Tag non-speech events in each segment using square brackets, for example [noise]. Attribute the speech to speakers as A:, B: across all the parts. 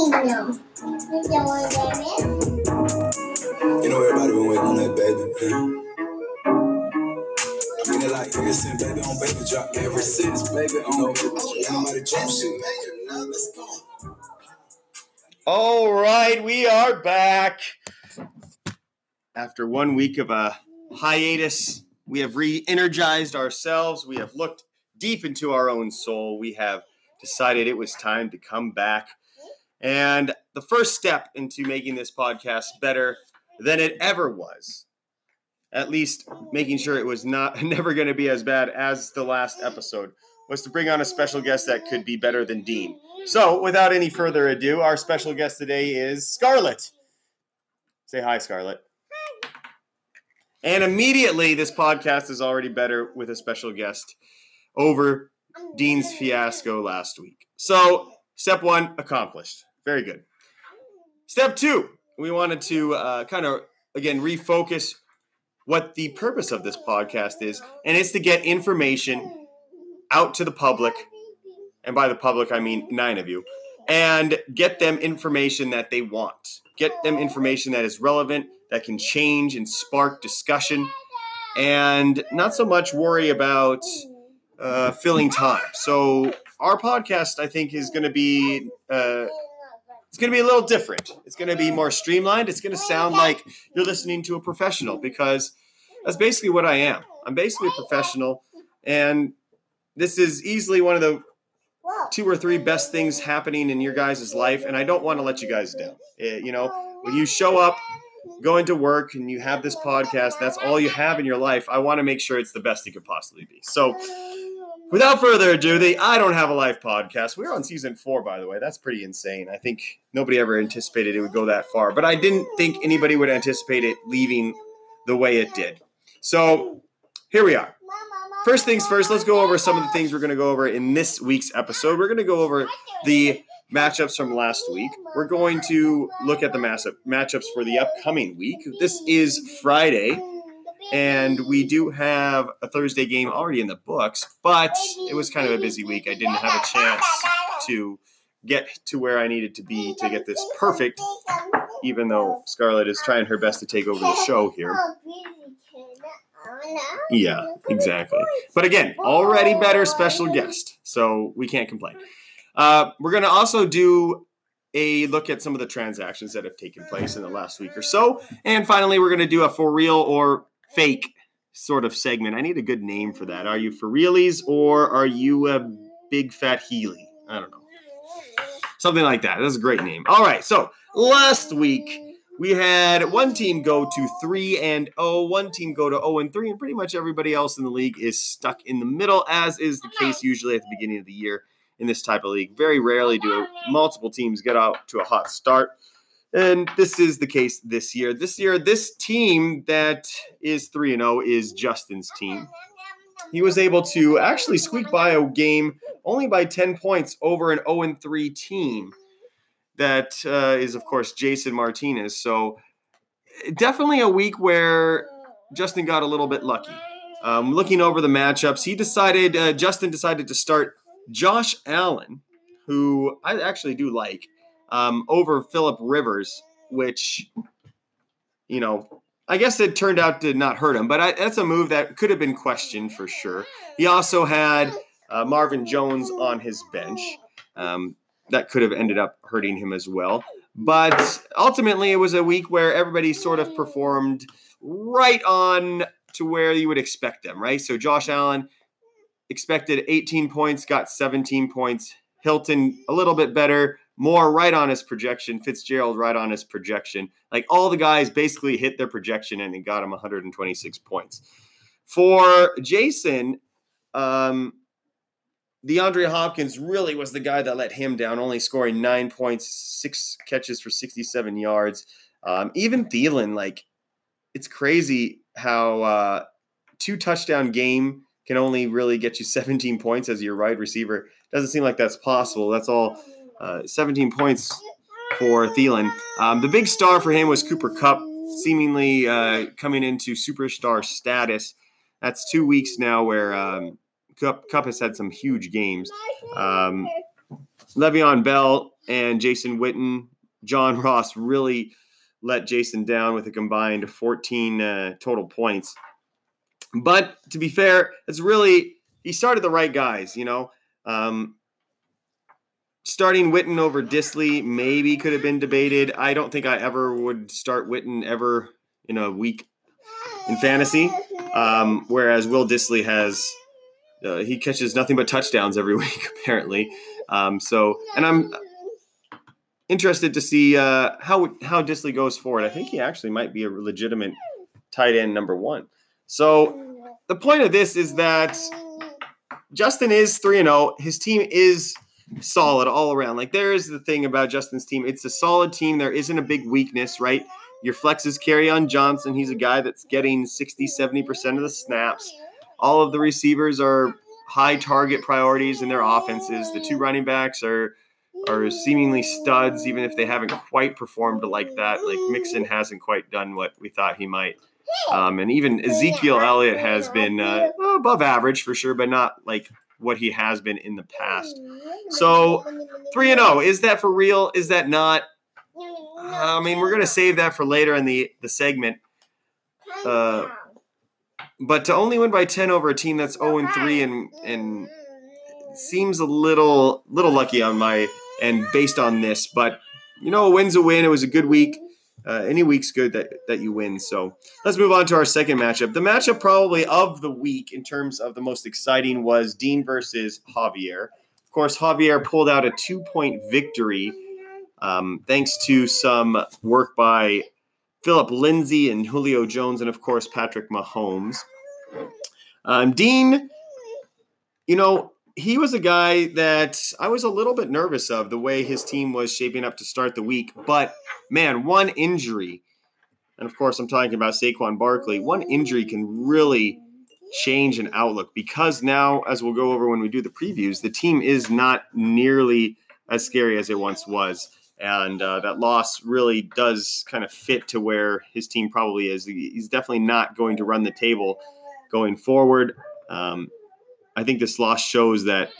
A: You know everybody been waiting on that baby. I mean, it like ever since baby on baby drop, ever since baby on drop, nobody jump shit.
B: All right, we are back. After one week of a hiatus, we have re energized ourselves. We have looked deep into our own soul. We have decided it was time to come back. And the first step into making this podcast better than it ever was, at least making sure it was not [laughs] never going to be as bad as the last episode, was to bring on a special guest that could be better than Dean. So, without any further ado, our special guest today is Scarlett. Say hi, Scarlett. And immediately, this podcast is already better with a special guest over Dean's fiasco last week. So, step one accomplished. Very good. Step two, we wanted to uh, kind of, again, refocus what the purpose of this podcast is, and it's to get information out to the public. And by the public, I mean nine of you, and get them information that they want. Get them information that is relevant, that can change and spark discussion, and not so much worry about uh, filling time. So our podcast, I think, is going to be uh, it's going to be a little different. It's going to be more streamlined. It's going to sound like you're listening to a professional because that's basically what I am. I'm basically a professional, and this is easily one of the two or three best things happening in your guys' life, and I don't want to let you guys down. Eh, you know, when you show up, going to work, and you have this podcast, that's all you have in your life. I want to make sure it's the best it could possibly be. So, without further ado, the I Don't Have a Life podcast. We're on season four, by the way. That's pretty insane. I think nobody ever anticipated it would go that far, but I didn't think anybody would anticipate it leaving the way it did. So, here we are. First things first, let's go over some of the things we're going to go over in this week's episode. We're going to go over the matchups from last week. We're going to look at the matchup matchups for the upcoming week. This is Friday, and we do have a Thursday game already in the books, but it was kind of a busy week. I didn't have a chance to get to where I needed to be to get this perfect, even though Scarlett is trying her best to take over the show here. Yeah, exactly. But again, already better special guest, so we can't complain. Uh, we're going to also do a look at some of the transactions that have taken place in the last week or so. And finally, we're going to do a for real or fake sort of segment. I need a good name for that. Are you for realies or are you a big fat Healy? I don't know. Something like that. That's a great name. All right. So last week, we had one team go to 3 and 0, one team go to 0 and 3, and pretty much everybody else in the league is stuck in the middle, as is the case usually at the beginning of the year in this type of league. Very rarely do multiple teams get out to a hot start. And this is the case this year. This year, this team that is 3 and 0 is Justin's team. He was able to actually squeak by a game only by 10 points over an 0 and 3 team that uh, is, of course, Jason Martinez. So definitely a week where Justin got a little bit lucky. Um, looking over the matchups, he decided, uh, Justin decided to start Josh Allen, who I actually do like, um, over Philip Rivers, which, you know, I guess it turned out to not hurt him, but I, that's a move that could have been questioned for sure. He also had uh, Marvin Jones on his bench. Um, that could have ended up hurting him as well. But ultimately, it was a week where everybody sort of performed right on to where you would expect them, right? So Josh Allen expected 18 points, got 17 points. Hilton a little bit better, more right on his projection. Fitzgerald right on his projection. Like all the guys basically hit their projection and it got him 126 points. For Jason, um, DeAndre Hopkins really was the guy that let him down, only scoring nine points, six catches for 67 yards. Um, even Thielen, like, it's crazy how uh, two touchdown game can only really get you 17 points as your wide receiver. Doesn't seem like that's possible. That's all uh, 17 points for Thielen. Um, the big star for him was Cooper Kupp, seemingly uh, coming into superstar status. That's two weeks now where um, Kupp, Kupp has had some huge games. Um, Le'Veon Bell and Jason Witten, John [laughs] Ross really let Jason down with a combined 14 uh, total points. But to be fair, it's really he started the right guys. You know, um, starting Witten over Dissly maybe could have been debated. I don't think I ever would start Witten ever in a week in fantasy. Um, whereas Will Dissly has uh, he catches nothing but touchdowns every [laughs] week apparently. Um, so and I'm interested to see uh, how how Dissly goes forward. I think he actually might be a legitimate tight end number one. So the point of this is that Justin is three and zero. Oh. His team is solid all around. Like there is the thing about Justin's team. It's a solid team. There isn't a big weakness, right? Your flexes Kerryon Johnson. He's a guy that's getting 60, 70% of the snaps. All of the receivers are high target priorities in their offenses. The two running backs are are seemingly studs, even if they haven't quite performed like that. Like Mixon hasn't quite done what we thought he might. Um, and even Ezekiel Elliott has been uh, above average for sure, but not like what he has been in the past. So three and zero oh, is that for real? Is that not? I mean, we're gonna save that for later in the the segment. Uh, but to only win by ten over a team that's 0 and 3 and and seems a little little lucky on my end based on this. But you know, a win's a win. It was a good week. Uh, any week's good that, that you win. So let's move on to our second matchup. The matchup probably of the week in terms of the most exciting was Dean versus Javier. Of course, Javier pulled out a two point victory um, thanks to some work by Philip Lindsay and Julio Jones, and of course, Patrick Mahomes. Um, Dean, you know, he was a guy that I was a little bit nervous of the way his team was shaping up to start the week. But man, one injury, and of course, I'm talking about Saquon Barkley, one injury can really change an outlook because now, as we'll go over when we do the previews, the team is not nearly as scary as it once was. And uh, that loss really does kind of fit to where his team probably is. He's definitely not going to run the table going forward. Um, I think this loss shows that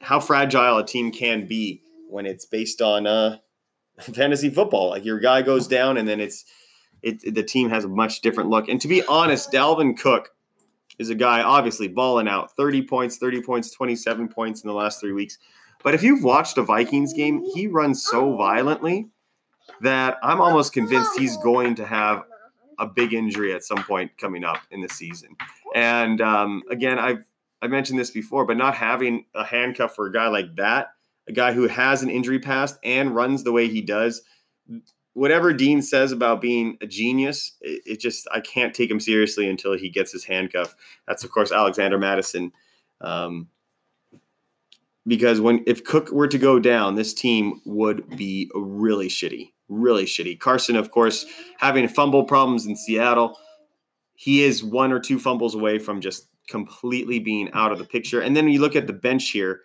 B: how fragile a team can be when it's based on uh, [laughs] fantasy football. Like your guy goes down, and then it's it, the team has a much different look. And to be honest, Dalvin Cook is a guy obviously balling out 30 points, 30 points, 27 points in the last three weeks. But if you've watched a Vikings game, he runs so violently that I'm almost convinced he's going to have a big injury at some point coming up in the season. And um, again, I've I mentioned this before, but not having a handcuff for a guy like that, a guy who has an injury past and runs the way he does, whatever Dean says about being a genius, it, it just I can't take him seriously until he gets his handcuff. That's of course Alexander Mattison. Um, because when if Cook were to go down, this team would be really shitty, really shitty. Carson, of course, having fumble problems in Seattle, he is one or two fumbles away from just completely being out of the picture. And then you look at the bench here,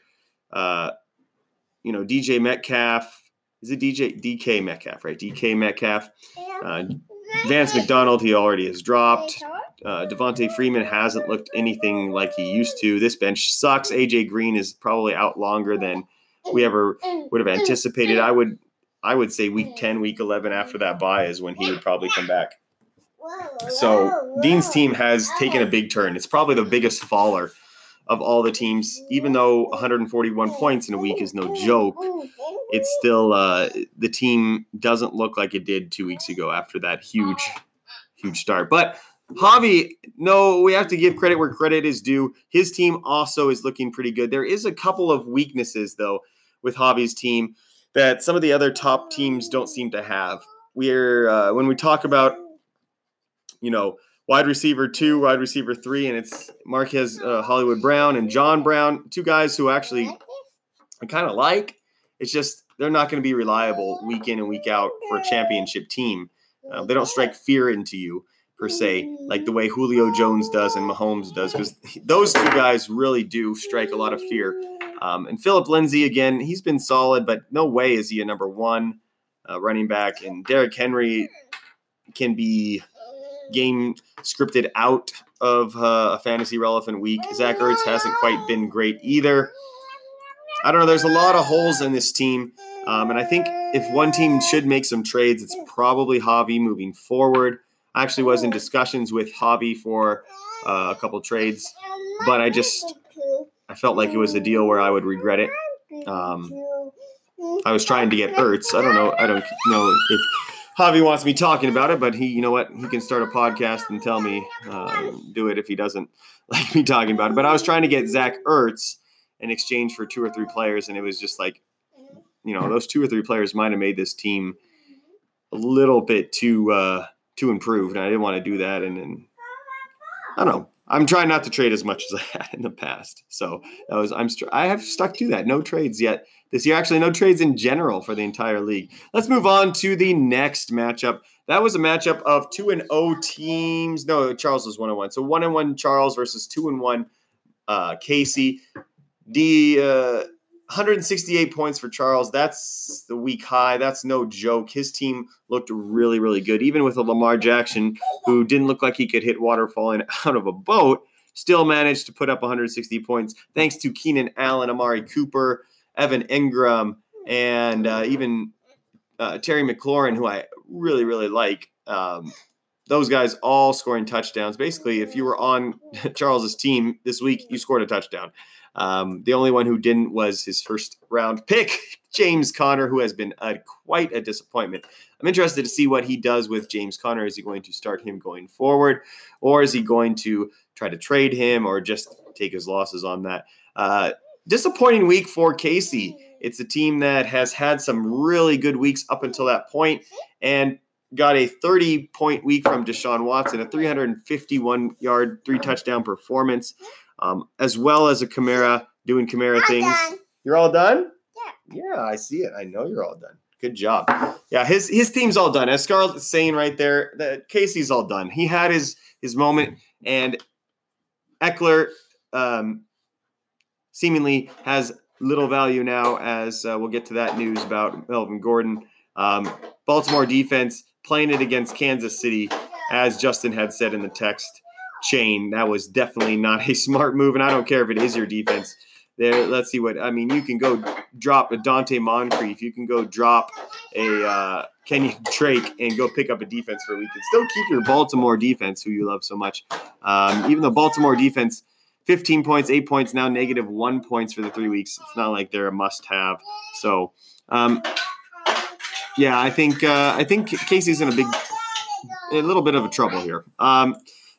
B: uh, you know, DJ Metcalf. Is it DJ DK Metcalf, right? DK Metcalf. Uh, Vance McDonald, he already has dropped. Uh, Devonta Freeman hasn't looked anything like he used to. This bench sucks. AJ Green is probably out longer than we ever would have anticipated. I would I would say week 10, week 11 after that bye is when he would probably come back. So Dean's team has taken a big turn. It's probably the biggest faller of all the teams. Even though 141 points in a week is no joke, it's still uh, the team doesn't look like it did two weeks ago after that huge, huge start. But Javi, no, we have to give credit where credit is due. His team also is looking pretty good. There is a couple of weaknesses though with Javi's team that some of the other top teams don't seem to have. We're uh, when we talk about you know, wide receiver two, wide receiver three, and it's Marquez uh, Hollywood Brown and John Brown, two guys who actually I kind of like. It's just they're not going to be reliable week in and week out for a championship team. Uh, they don't strike fear into you per se, like the way Julio Jones does and Mahomes does, because [laughs] those two guys really do strike a lot of fear. Um, and Philip Lindsay, again, he's been solid, but no way is he a number one uh, running back. And Derrick Henry can be game scripted out of uh, a fantasy relevant week. Zach Ertz hasn't quite been great either. I don't know. There's a lot of holes in this team. Um, and I think if one team should make some trades, it's probably Javi moving forward. I actually was in discussions with Javi for uh, a couple trades, but I just I felt like it was a deal where I would regret it. Um, I was trying to get Ertz. I don't know. I don't know if Javi wants me talking about it, but he, you know what? He can start a podcast and tell me um, do it if he doesn't [laughs] like me talking about it. But I was trying to get Zach Ertz in exchange for two or three players, and it was just like, you know, those two or three players might have made this team a little bit too uh, too improved, and I didn't want to do that. And, and I don't know. I'm trying not to trade as much as I [laughs] had in the past. So that was I'm I have stuck to that. No trades yet this year. Actually, no trades in general for the entire league. Let's move on to the next matchup. That was a matchup of two and O teams. No, Charles was one and one. So one and one Charles versus two and one uh, Casey. The uh, 168 points for Charles. That's the week high. That's no joke. His team looked really, really good, even with a Lamar Jackson who didn't look like he could hit water falling [laughs] out of a boat. Still managed to put up 160 points thanks to Keenan Allen, Amari Cooper, Evan Engram, and uh, even uh, Terry McLaurin, who I really, really like. Um, those guys all scoring touchdowns. Basically, if you were on [laughs] Charles's team this week, you scored a touchdown. Um, the only one who didn't was his first round pick, [laughs] James Conner, who has been a, quite a disappointment. I'm interested to see what he does with James Conner. Is he going to start him going forward, or is he going to try to trade him, or just take his losses on that? Uh, disappointing week for Casey. It's a team that has had some really good weeks up until that point, and got a 30 point week from Deshaun Watson, a 351 yard, three touchdown performance um, as well as a Kamara doing Kamara things. Done. You're all done? Yeah. Yeah, I see it. I know you're all done. Good job. Yeah, his his team's all done. As Scarlett's saying right there, that Casey's all done. He had his his moment, and Ekeler um, seemingly has little value now. As uh, we'll get to that news about Melvin Gordon. Um, Baltimore defense playing it against Kansas City, as Justin had said in the text chain. That was definitely not a [laughs] smart move, and I don't care if it is your defense. There, let's see what I mean. You can go drop a Donte Moncrief. You can go drop a uh, Kenny Drake and go pick up a defense for a week and still keep your Baltimore defense, who you love so much. Um, even though Baltimore defense, 15 points, eight points, now negative one points for the three weeks. It's not like they're a must-have. So, um, yeah, I think uh, I think Casey's in a big, a little bit of a trouble here. Um,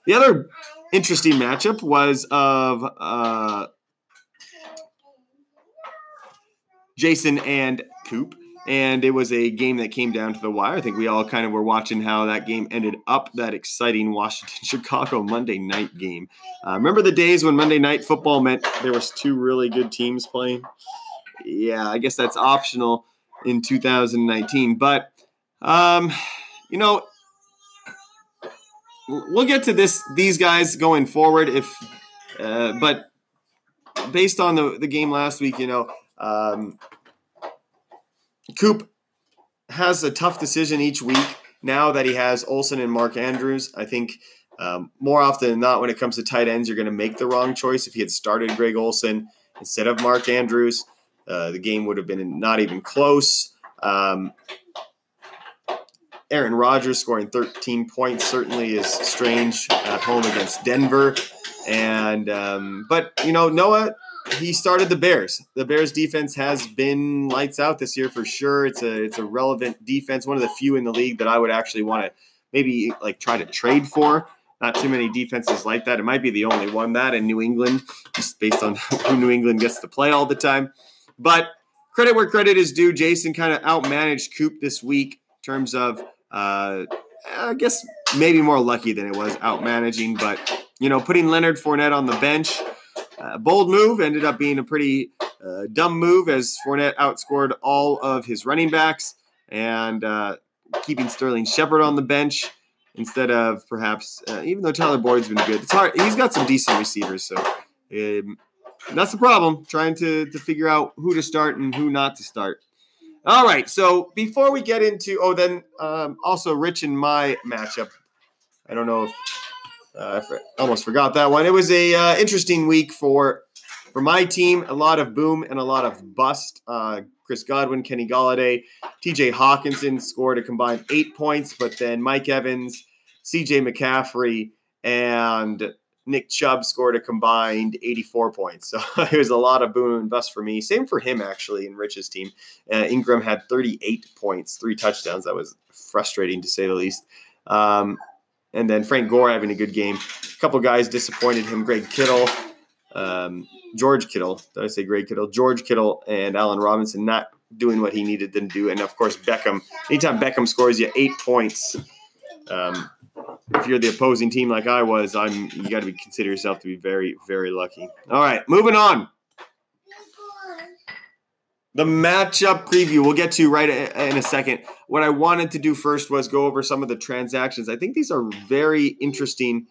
B: the other interesting matchup was of uh, Jason and Coop. And it was a game that came down to the wire. I think we all kind of were watching how that game ended up, that exciting Washington [laughs] Chicago Monday night game. Uh, remember the days when Monday night football meant there was two really good teams playing? Yeah, I guess that's optional in 2019. But, um, you know, we'll get to this these guys going forward if uh, but based on the, the game last week you know um, coop has a tough decision each week now that he has olsen and mark andrews. I think um, more often than not when it comes to tight ends you're going to make the wrong choice. If he had started greg olsen instead of mark andrews uh, the game would have been not even close. Um, Aaron Rodgers scoring 13 points certainly is strange at home against Denver. And um, but you know Noah, he started the Bears. The Bears defense has been lights out this year for sure. It's a it's a relevant defense, one of the few in the league that I would actually want to maybe like try to trade for. Not too many defenses like that. It might be the only one that in New England, just based on [laughs] who New England gets to play all the time. But credit where credit is due. Jason kind of outmanaged Coop this week in terms of uh, I guess maybe more lucky than it was out managing, but you know, putting Leonard Fournette on the bench, uh, bold move ended up being a pretty uh, dumb move as Fournette outscored all of his running backs and uh, keeping Sterling Shepard on the bench instead of perhaps, uh, even though Tyler Boyd's been good, it's hard. He's got some decent receivers, so um, that's the problem. Trying to to figure out who to start and who not to start. All right. So before we get into, oh, then um, also Rich and my matchup. I don't know if uh, I almost forgot that one. It was a uh, interesting week for For my team, a lot of boom and a lot of bust. Uh, Chris Godwin, Kenny Golladay, TJ Hockenson scored a combined eight points, but then Mike Evans, CJ McCaffrey, and Nick Chubb scored a combined 84 points. So [laughs] it was a lot of boom and bust for me. Same for him, actually, in Rich's team. Uh, Ingram had 38 points, three touchdowns. That was frustrating to say the least. Um, and then Frank Gore having a good game. A couple guys disappointed him. Greg Kittle, um, George Kittle. Did I say Greg Kittle? George Kittle and Allen Robinson not doing what he needed them to do. And of course, Beckham. Anytime Beckham scores you eight points, um, if you're the opposing team like I was, I'm you got to be consider yourself to be very, very lucky. All right, moving on. The matchup preview we'll get to right in a second. What I wanted to do first was go over some of the transactions. I think these are very interesting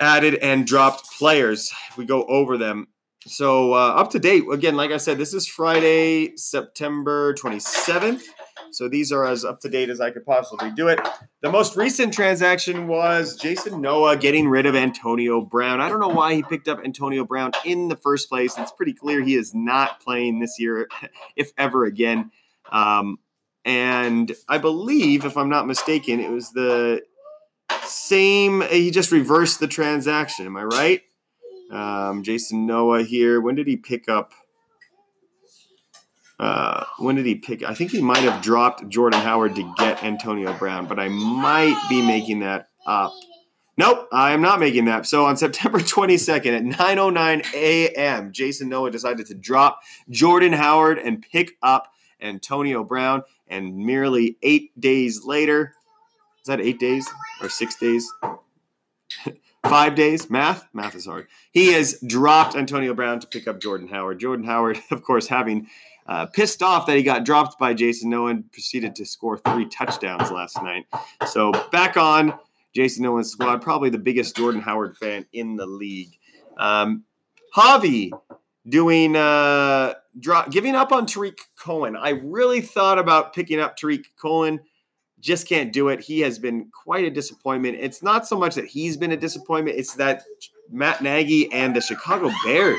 B: added and dropped players if we go over them. So uh, up to date, again, like I said, this is Friday, September 27th. So these are as up to date as I could possibly do it. The most recent transaction was Jason Noah getting rid of Antonio Brown. I don't know why he picked up Antonio Brown in the first place. It's pretty clear he is not playing this year, [laughs] if ever again. Um, and I believe, if I'm not mistaken, it was the same. He just reversed the transaction. Am I right? Um, Jason Noah here. When did he pick up? Uh, when did he pick? I think he might have dropped Jordan Howard to get Antonio Brown, but I might be making that up. Nope, I am not making that. So on September [laughs] 22nd at 9:09 a.m., Jason Noah decided to drop Jordan Howard and pick up Antonio Brown. And merely eight days later, is that eight days or six days? [laughs] Five days. Math? Math is hard. He has dropped Antonio Brown to pick up Jordan Howard. Jordan Howard, [laughs] of course, having uh, pissed off that he got dropped by Jason Noah and proceeded to score three touchdowns last night. So back on Jason Noah's squad, probably the biggest Jordan Howard fan in the league. Um, Javi doing uh, giving up on Tarik Cohen. I really thought about picking up Tarik Cohen. Just can't do it. He has been quite a disappointment. It's not so much that he's been a disappointment, it's that Matt Nagy and the Chicago Bears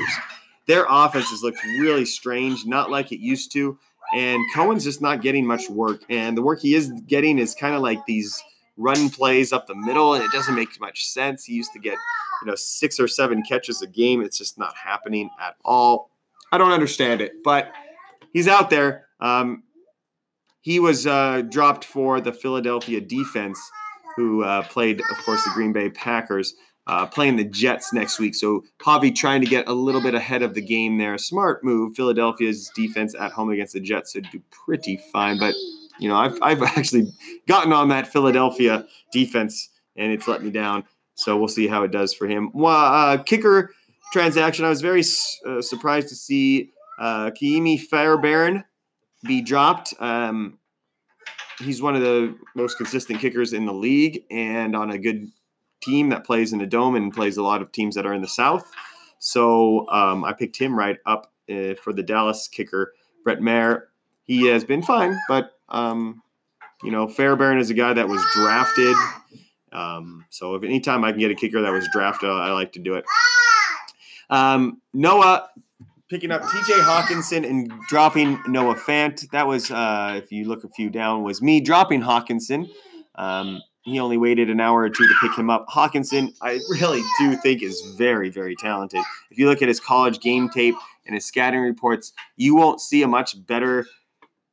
B: their offense has looked really strange, not like it used to. And Cohen's just not getting much work. And the work he is getting is kind of like these run plays up the middle, and it doesn't make much sense. He used to get, you know, six or seven catches a game. It's just not happening at all. I don't understand it, but he's out there. Um, he was uh, dropped for the Philadelphia defense, who uh, played, of course, the Green Bay Packers uh, playing the Jets next week. So Javi trying to get a little bit ahead of the game there. Smart move. Philadelphia's defense at home against the Jets should do pretty fine. But you know, I've I've actually gotten on that Philadelphia defense, and it's let me down. So we'll see how it does for him. Uh, kicker transaction. I was very uh, surprised to see uh, Ka'imi Fairbairn be dropped. Um, he's one of the most consistent kickers in the league, and on a good team that plays in a dome and plays a lot of teams that are in the South. So um, I picked him right up uh, for the Dallas kicker, Brett Maher. He has been fine, but um, you know, Fairbairn is a guy that was drafted. Um, so if any time I can get a kicker that was drafted, I like to do it. Um, Noah picking up TJ Hockenson and dropping Noah Fant. That was, uh, if you look a few down, was me dropping Hockenson. Um, he only waited an hour or two to pick him up. Hockenson, I really do think is very, very talented. If you look at his college game tape and his scouting reports, you won't see a much better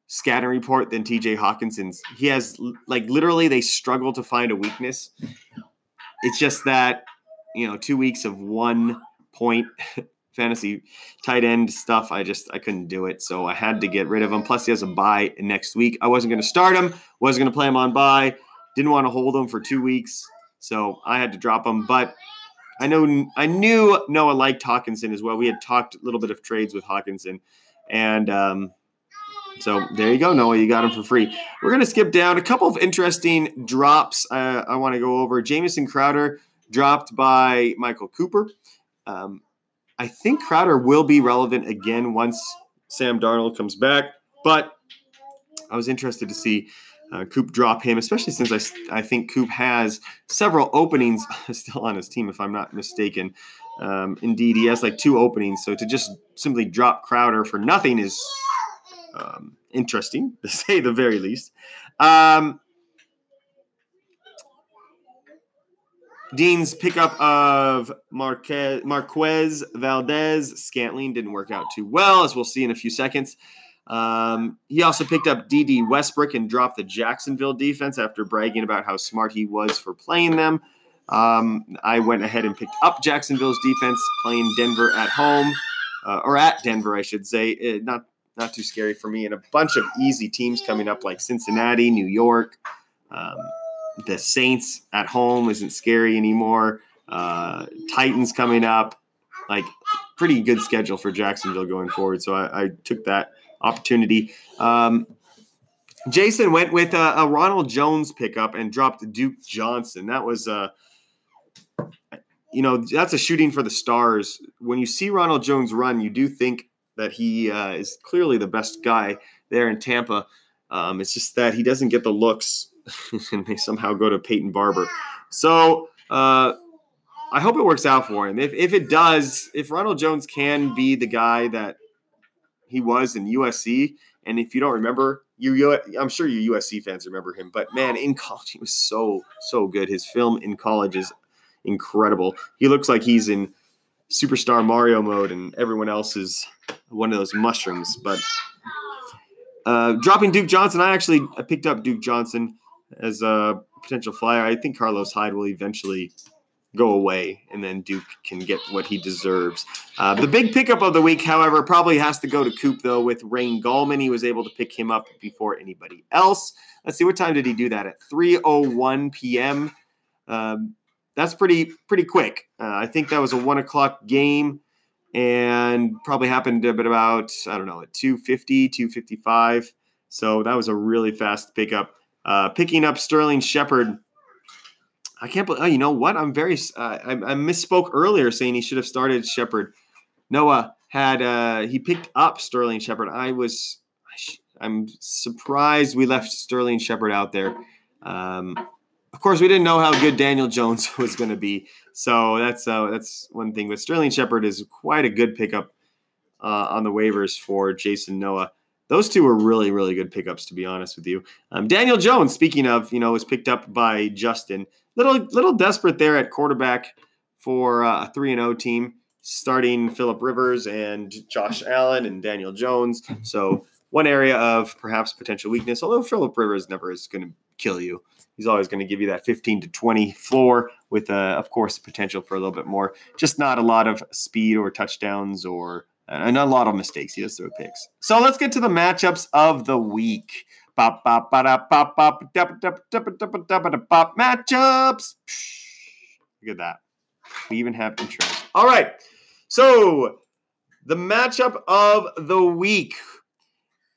B: scouting report than TJ Hockenson's. He has, like, literally, they struggle to find a weakness. It's just that, you know, two weeks of one point [laughs] fantasy tight end stuff, I just, I couldn't do it. So I had to get rid of him. Plus, he has a bye next week. I wasn't going to start him, wasn't going to play him on bye didn't want to hold him for two weeks, so I had to drop him. But I know I knew Noah liked Hockenson as well. We had talked a little bit of trades with Hockenson, and um, so there you go, Noah. You got him for free. We're gonna skip down a couple of interesting drops. Uh, I want to go over. Jamison Crowder dropped by Michael Cooper. Um, I think Crowder will be relevant again once Sam Darnold comes back, but I was interested to see uh, Coop drop him, especially since I, I think Coop has several openings [laughs] still on his team, if I'm not mistaken. Um, indeed, he has like two openings. So to just simply drop Crowder for nothing is um, interesting, [laughs] to say the very least. Um, Dean's pickup of Marquez, Marquez Valdes Scantling didn't work out too well, as we'll see in a few seconds. Um, he also picked up Dede Westbrook and dropped the Jacksonville defense after bragging about how smart he was for playing them. Um, I went ahead and picked up Jacksonville's defense, playing Denver at home, uh, or at Denver, I should say. It, not not too scary for me, and a bunch of easy teams coming up like Cincinnati, New York. Um, the Saints at home isn't scary anymore. Uh, Titans coming up, like pretty good schedule for Jacksonville going forward. So I, I took that opportunity. Um, Jason went with a, a, Ronald Jones pickup and dropped Duke Johnson. That was uh, you know, that's a shooting for the stars. When you see Ronald Jones run, you do think that he uh, is clearly the best guy there in Tampa. Um, it's just that he doesn't get the looks, [laughs] and they somehow go to Peyton Barber. So uh, I hope it works out for him. If, if it does, if Ronald Jones can be the guy that he was in USC, and if you don't remember, you I'm sure you USC fans remember him, but man, in college he was so so good. His film in college is incredible. He looks like he's in superstar Mario mode, and everyone else is one of those mushrooms. But uh, dropping Duke Johnson, I actually I picked up Duke Johnson as a potential flyer. I think Carlos Hyde will eventually go away, and then Duke can get what he deserves. Uh, the big pickup of the week, however, probably has to go to Coop though. With Wayne Gallman, he was able to pick him up before anybody else. Let's see what time did he do that at 3:01 p.m. Um, that's pretty pretty quick. Uh, I think that was a one o'clock game and probably happened at about I don't know at 250, 255. So that was a really fast pickup. Uh, picking up Sterling Shepard. I can't believe. Oh, you know what? I'm very. Uh, I, I, misspoke earlier, saying he should have started Shepard. Noah had uh, he picked up Sterling Shepard. I was. I'm surprised we left Sterling Shepard out there. Um, of course, we didn't know how good Daniel Jones [laughs] was going to be, so that's uh, that's one thing. But Sterling Shepard is quite a good pickup uh, on the waivers for Jason Noah. Those two were really, really good pickups, to be honest with you. Um, Daniel Jones, speaking of, you know, was picked up by Justin. Little, little desperate there at quarterback for uh, a three and zero oh team, starting Philip Rivers and Josh Allen and Daniel Jones. So one area of perhaps potential weakness, although Philip Rivers never is going to kill you. He's always going to give you that 15 to 20 floor with, uh, of course, potential for a little bit more. Just not a lot of speed or touchdowns or and a lot of mistakes. He does throw picks. So let's get to the matchups of the week. Matchups. Look at that. We even have intros. All right. So the matchup of the week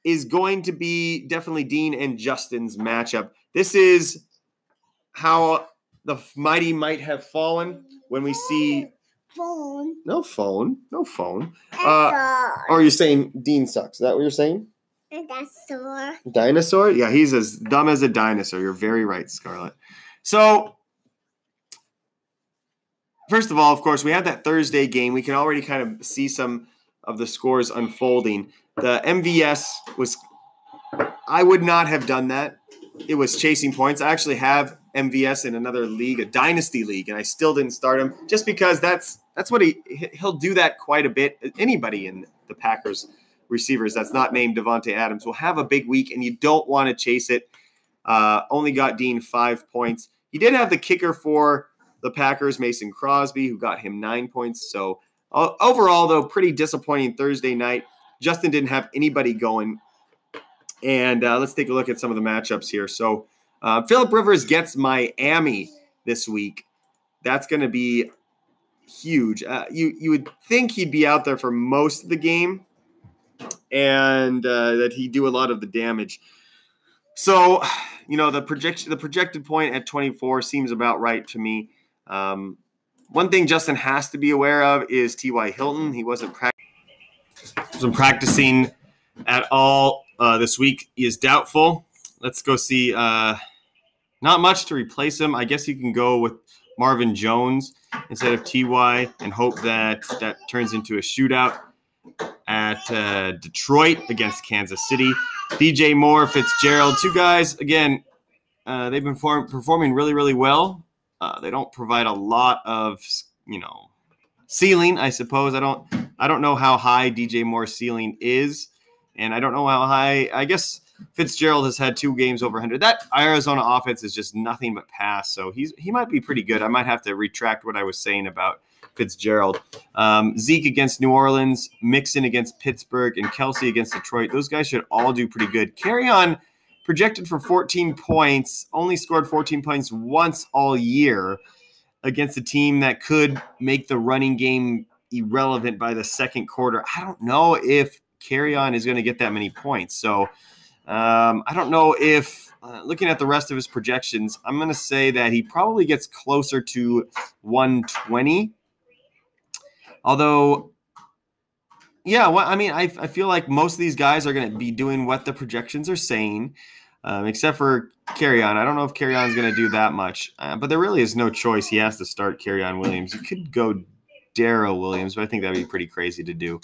B: is going to be definitely Dean and Justin's matchup. This is how the mighty might have fallen when we see
A: phone.
B: No phone. No phone. Uh, or are you saying Dean sucks? Is that what you're saying?
A: Dinosaur.
B: Dinosaur? Yeah, he's as dumb as a dinosaur. You're very right, Scarlett. So, first of all, of course, we have that Thursday game. We can already kind of see some of the scores unfolding. The MVS was, I would not have done that it was chasing points. I actually have MVS in another league, a dynasty league, and I still didn't start him just because that's that's what he he'll do that quite a bit. Anybody in the Packers receivers that's not named Davante Adams will have a big week, and you don't want to chase it. Uh, only got Dean five points. He did have the kicker for the Packers, Mason Crosby, who got him nine points. So uh, overall, though, pretty disappointing Thursday night. Justin didn't have anybody going and uh, let's take a look at some of the matchups here. So, uh, Philip Rivers gets Miami this week. That's going to be huge. Uh, you you would think he'd be out there for most of the game, and uh, that he'd do a lot of the damage. So, you know, the projection the projected point at 24 seems about right to me. Um, one thing Justin has to be aware of is T.Y. Hilton. He wasn't, pra- wasn't practicing at all uh, this week is doubtful. Let's go see. Uh, not much to replace him. I guess you can go with Marvin Jones instead of Ty and hope that that turns into a shootout at uh, Detroit against Kansas City. DJ Moore, Fitzgerald, two guys again. Uh, they've been form- performing really, really well. Uh, they don't provide a lot of, you know, ceiling. I suppose I don't. I don't know how high DJ Moore's ceiling is, and I don't know how high. I guess Fitzgerald has had two games over 100. That Arizona offense is just nothing but pass. So he's he might be pretty good. I might have to retract what I was saying about Fitzgerald. Um, Zeke against New Orleans, Mixon against Pittsburgh, and Kelce against Detroit. Those guys should all do pretty good. Kerryon projected for 14 points, only scored 14 points once all year against a team that could make the running game irrelevant by the second quarter. I don't know if Kerryon is going to get that many points. So um, I don't know if uh, looking at the rest of his projections, I'm going to say that he probably gets closer to 120. Although, yeah, well, I mean, I, I feel like most of these guys are going to be doing what the projections are saying, um, except for Kerryon. I don't know if Kerryon is going to do that much, uh, but there really is no choice. He has to start Kerryon Williams. You could go Darrel Williams, but I think that'd be pretty crazy to do.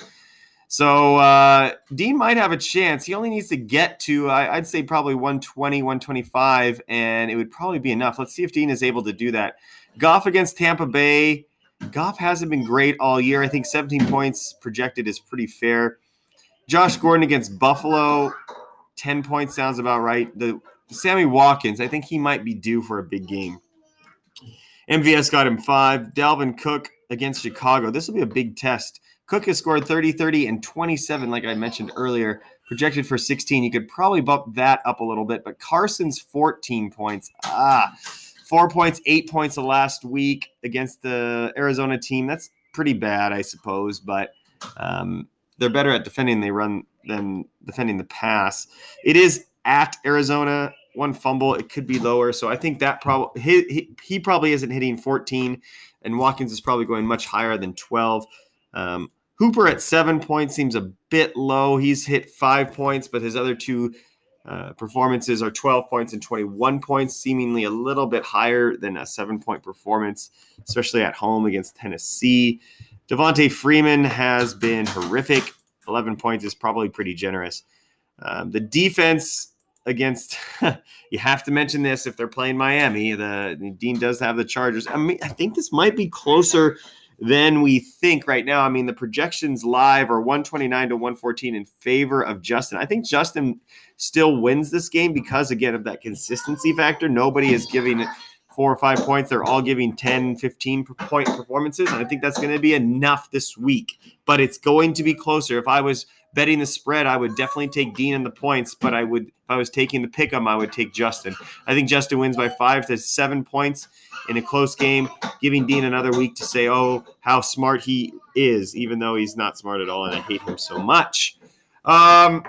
B: So uh, Dean might have a chance. He only needs to get to, I, would say, probably 120, 125, and it would probably be enough. Let's see if Dean is able to do that. Goff against Tampa Bay. Goff hasn't been great all year. I think 17 points projected is pretty fair. Josh Gordon against Buffalo. 10 points sounds about right. The Sammy Watkins, I think he might be due for a big game. MVS got him five. Dalvin Cook against Chicago. This will be a big test. Cook has scored 30, 30, and 27, like I mentioned earlier, projected for 16. You could probably bump that up a little bit, but Carson's 14 points. Ah, four points, eight points the last week against the Arizona team. That's pretty bad, I suppose, but um, they're better at defending they run than defending the pass. It is at Arizona. One fumble, it could be lower. So I think that probably he, he, he probably isn't hitting 14, and Watkins is probably going much higher than 12. Um, Hooper at seven points seems a bit low. He's hit five points, but his other two uh, performances are 12 points and 21 points, seemingly a little bit higher than a seven point performance, especially at home against Tennessee. Devonta Freeman has been horrific. 11 points is probably pretty generous. Um, the defense against, [laughs] you have to mention this if they're playing Miami. The Dean does have the Chargers. I mean, I think this might be closer than we think right now. I mean, the projections live are 129 to 114 in favor of Justin. I think Justin still wins this game because, again, of that consistency factor. Nobody is giving four or five points. They're all giving 10, 15 point performances. And I think that's going to be enough this week, but it's going to be closer. If I was betting the spread, I would definitely take Dean in the points, but I would, if I was taking the pick 'em, I would take Justin. I think Justin wins by five to seven points in a close game, giving Dean another week to say, oh, how smart he is, even though he's not smart at all, and I hate him so much. Um,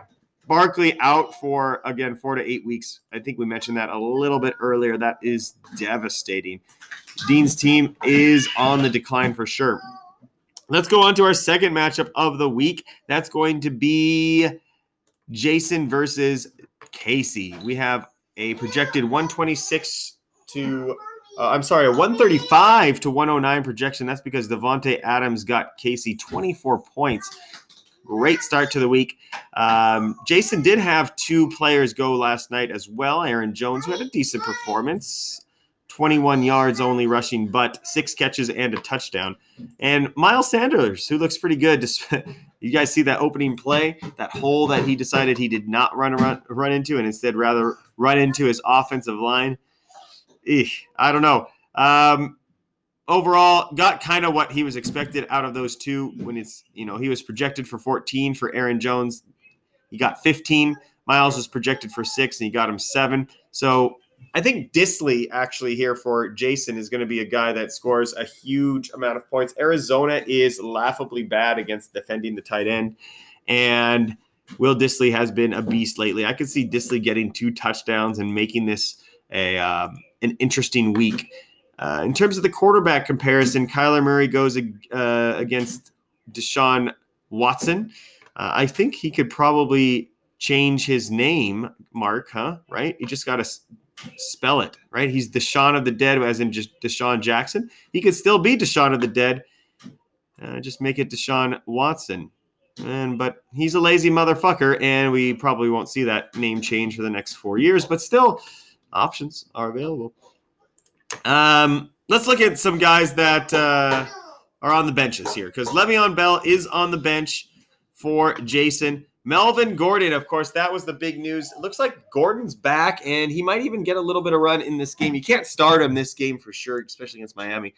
B: Barkley out for again four to eight weeks. I think we mentioned that a little bit earlier. That is devastating. Dean's team is on the decline for sure. Let's go on to our second matchup of the week. That's going to be Jason versus Casey. We have a projected 126 to, uh, I'm sorry, a 135 to 109 projection. That's because Davante Adams got Casey 24 points. Great start to the week. Um, Jason did have two players go last night as well. Aaron Jones, who had a decent performance. 21 yards only rushing, but six catches and a touchdown. And Miles Sanders, who looks pretty good. [laughs] you guys see that opening play, that hole that he decided he did not run run, run into, and instead rather run into his offensive line. I don't know. Um, overall, got kind of what he was expected out of those two. When it's you know he was projected for 14 for Aaron Jones, he got 15. Miles was projected for six, and he got him seven. So I think Dissly actually here for Jason is going to be a guy that scores a huge amount of points. Arizona is laughably bad against defending the tight end, and Will Dissly has been a beast lately. I could see Dissly getting two touchdowns and making this a um, an interesting week. Uh, in terms of the quarterback comparison, Kyler Murray goes uh, against Deshaun Watson. Uh, I think he could probably change his name, Mark, huh? Right? He just got to spell it, right? He's Deshaun of the Dead, as in just Deshaun Jackson. He could still be Deshaun of the Dead. Uh, just make it Deshaun Watson. And but he's a lazy motherfucker, and we probably won't see that name change for the next four years. But still, options are available. Um, let's look at some guys that uh, are on the benches here because Le'Veon Bell is on the bench for Jason. Melvin Gordon, of course, that was the big news. It looks like Gordon's back, and he might even get a little bit of run in this game. You can't start him this game for sure, especially against Miami.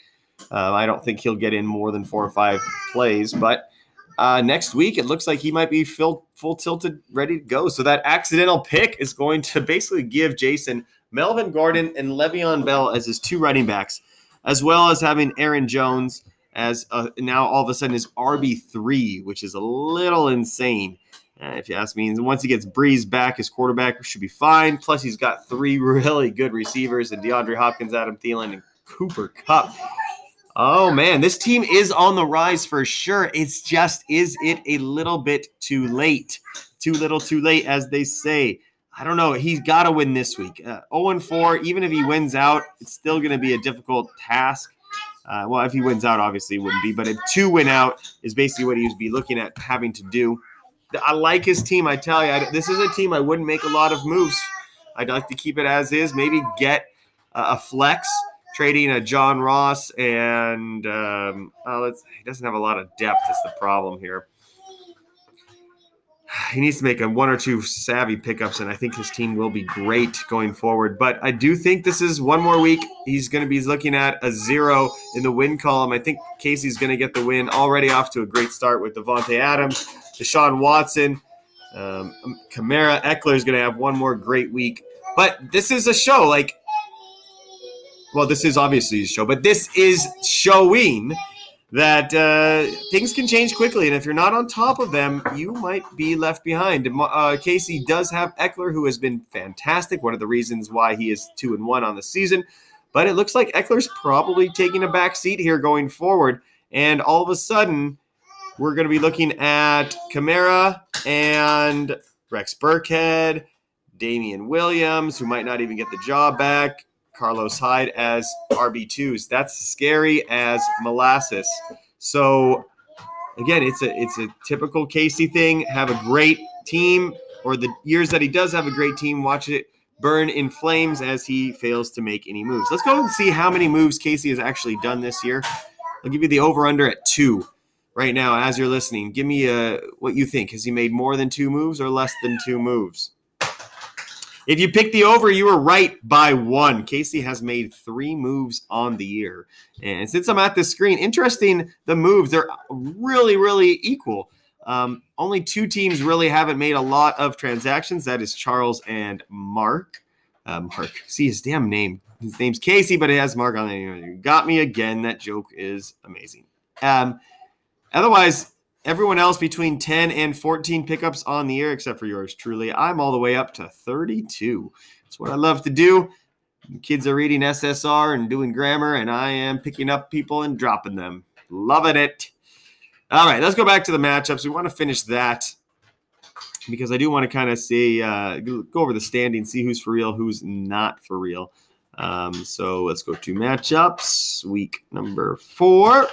B: Uh, I don't think he'll get in more than four or five plays, but uh, next week it looks like he might be full, full tilted, ready to go. So that accidental pick is going to basically give Jason Melvin Gordon and Le'Veon Bell as his two running backs, as well as having Aaron Jones as uh, now all of a sudden is RB three, which is a little insane. Uh, if you ask me, and once he gets Brees back, his quarterback should be fine. Plus, he's got three [laughs] really good receivers and DeAndre Hopkins, Adam Thielen, and Cooper Kupp. Oh man, this team is on the rise for sure. It's just, is it a little bit too late? Too little, too late, as they say. I don't know. He's got to win this week. Uh, 0 4, even if he wins out, it's still going to be a difficult task. Uh, well, if he wins out, obviously it wouldn't be, but a two win out is basically what he would be looking at having to do. I like his team. I tell you, I, this is a team I wouldn't make a lot of moves. I'd like to keep it as is. Maybe get a flex, trading a John Ross, and um, uh, let's. He doesn't have a lot of depth. Is the problem here he needs to make a one or two savvy pickups, and I think his team will be great going forward. But I do think this is one more week. He's going to be looking at a zero in the win column. I think Casey's going to get the win already off to a great start with Davante Adams, Deshaun Watson, um, Kamara, Ekeler is going to have one more great week. But this is a show like, well, this is obviously a show, but this is showing that uh, things can change quickly, and if you're not on top of them, you might be left behind. Uh, Casey does have Ekeler, who has been fantastic. One of the reasons why he is two and one on the season, but it looks like Ekeler's probably taking a back seat here going forward, and all of a sudden, we're going to be looking at Kamara and Rex Burkhead, Damien Williams, who might not even get the job back. Carlos Hyde as RB2s. That's scary as molasses. So again, it's a it's a typical Casey thing. Have a great team, or the years that he does have a great team, watch it burn in flames as he fails to make any moves. Let's go and see how many moves Casey has actually done this year. I'll give you the over under at two right now as you're listening. Give me a, uh, what you think. Has he made more than two moves or less than two moves? If you picked the over, you were right by one. Casey has made three moves on the year. And since I'm at the screen, interesting the moves. They're really, really equal. Um, only two teams really haven't made a lot of transactions. That is Charles and Mark. Uh, Mark, see his damn name. His name's Casey, but it has Mark on it. You got me again. That joke is amazing. Um, otherwise, Everyone else between 10 and 14 pickups on the air, except for yours truly. I'm all the way up to 32. That's what I love to do. Kids are reading SSR and doing grammar, and I am picking up people and dropping them. Loving it. All right, let's go back to the matchups. We want to finish that because I do want to kind of see, uh, go over the standing, see who's for real, who's not for real. Um, so let's go to matchups, week number four.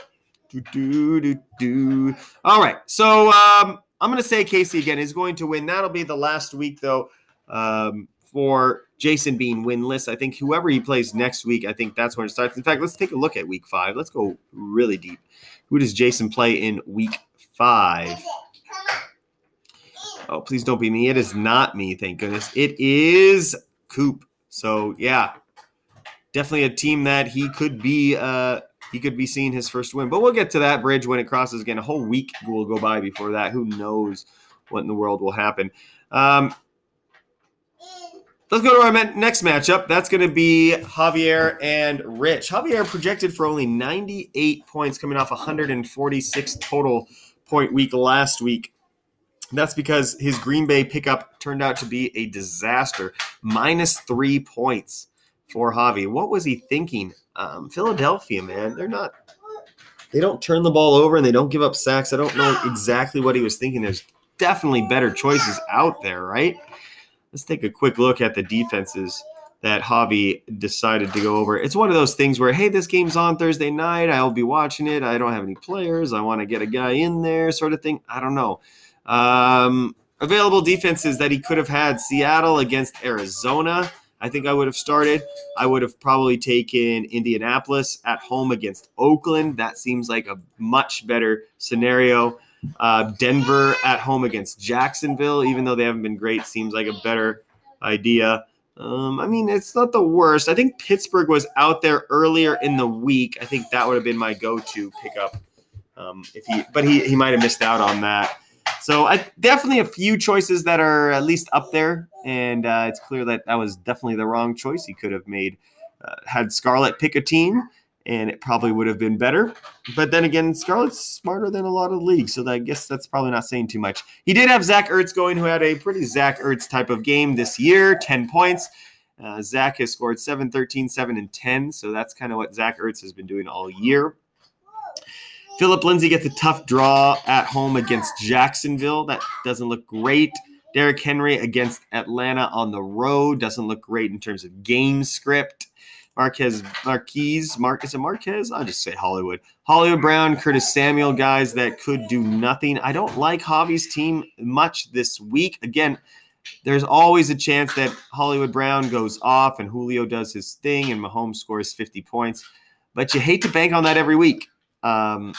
B: Do, do, do, do. All right. So um, I'm going to say Casey again is going to win. That'll be the last week, though, um, for Jason being winless. I think whoever he plays next week, I think that's when it starts. In fact, let's take a look at week five. Let's go really deep. Who does Jason play in week five? Oh, please don't be me. It is not me, thank goodness. It is Coop. So, yeah, definitely a team that he could be uh, he could be seeing his first win. But we'll get to that bridge when it crosses again. A whole week will go by before that. Who knows what in the world will happen? Um, let's go to our next matchup. That's going to be Javier and Rich. Javier projected for only 98 points, coming off 146 total point week last week. That's because his Green Bay pickup turned out to be a disaster. Minus three points for Javi. What was he thinking? Um, Philadelphia, man, they're not. They don't turn the ball over and they don't give up sacks. I don't know exactly what he was thinking. There's definitely better choices out there, right? Let's take a quick look at the defenses that Javi decided to go over. It's one of those things where, hey, this game's on Thursday night. I'll be watching it. I don't have any players. I want to get a guy in there, sort of thing. I don't know. Um, available defenses that he could have had Seattle against Arizona. I think I would have started. I would have probably taken Indianapolis at home against Oakland. That seems like a much better scenario. Uh, Denver at home against Jacksonville, even though they haven't been great, seems like a better idea. Um, I mean, it's not the worst. I think Pittsburgh was out there earlier in the week. I think that would have been my go-to pickup. Um, if he, but he he might have missed out on that. So I definitely a few choices that are at least up there, and uh, it's clear that that was definitely the wrong choice. He could have made uh, had Scarlett pick a team, and it probably would have been better. But then again, Scarlett's smarter than a lot of leagues, so I guess that's probably not saying too much. He did have Zach Ertz going, who had a pretty Zach Ertz type of game this year, 10 points. Uh, Zach has scored 7, 13, 7, and 10, so that's kind of what Zach Ertz has been doing all year. Phillip Lindsay gets a tough draw at home against Jacksonville. That doesn't look great. Derrick Henry against Atlanta on the road doesn't look great in terms of game script. Marquez Marquise, Marcus and Marquez. I'll just say Hollywood. Hollywood Brown, Curtis Samuel, guys that could do nothing. I don't like Javi's team much this week. Again, there's always a chance that Hollywood Brown goes off and Julio does his thing and Mahomes scores 50 points. But you hate to bank on that every week. Um,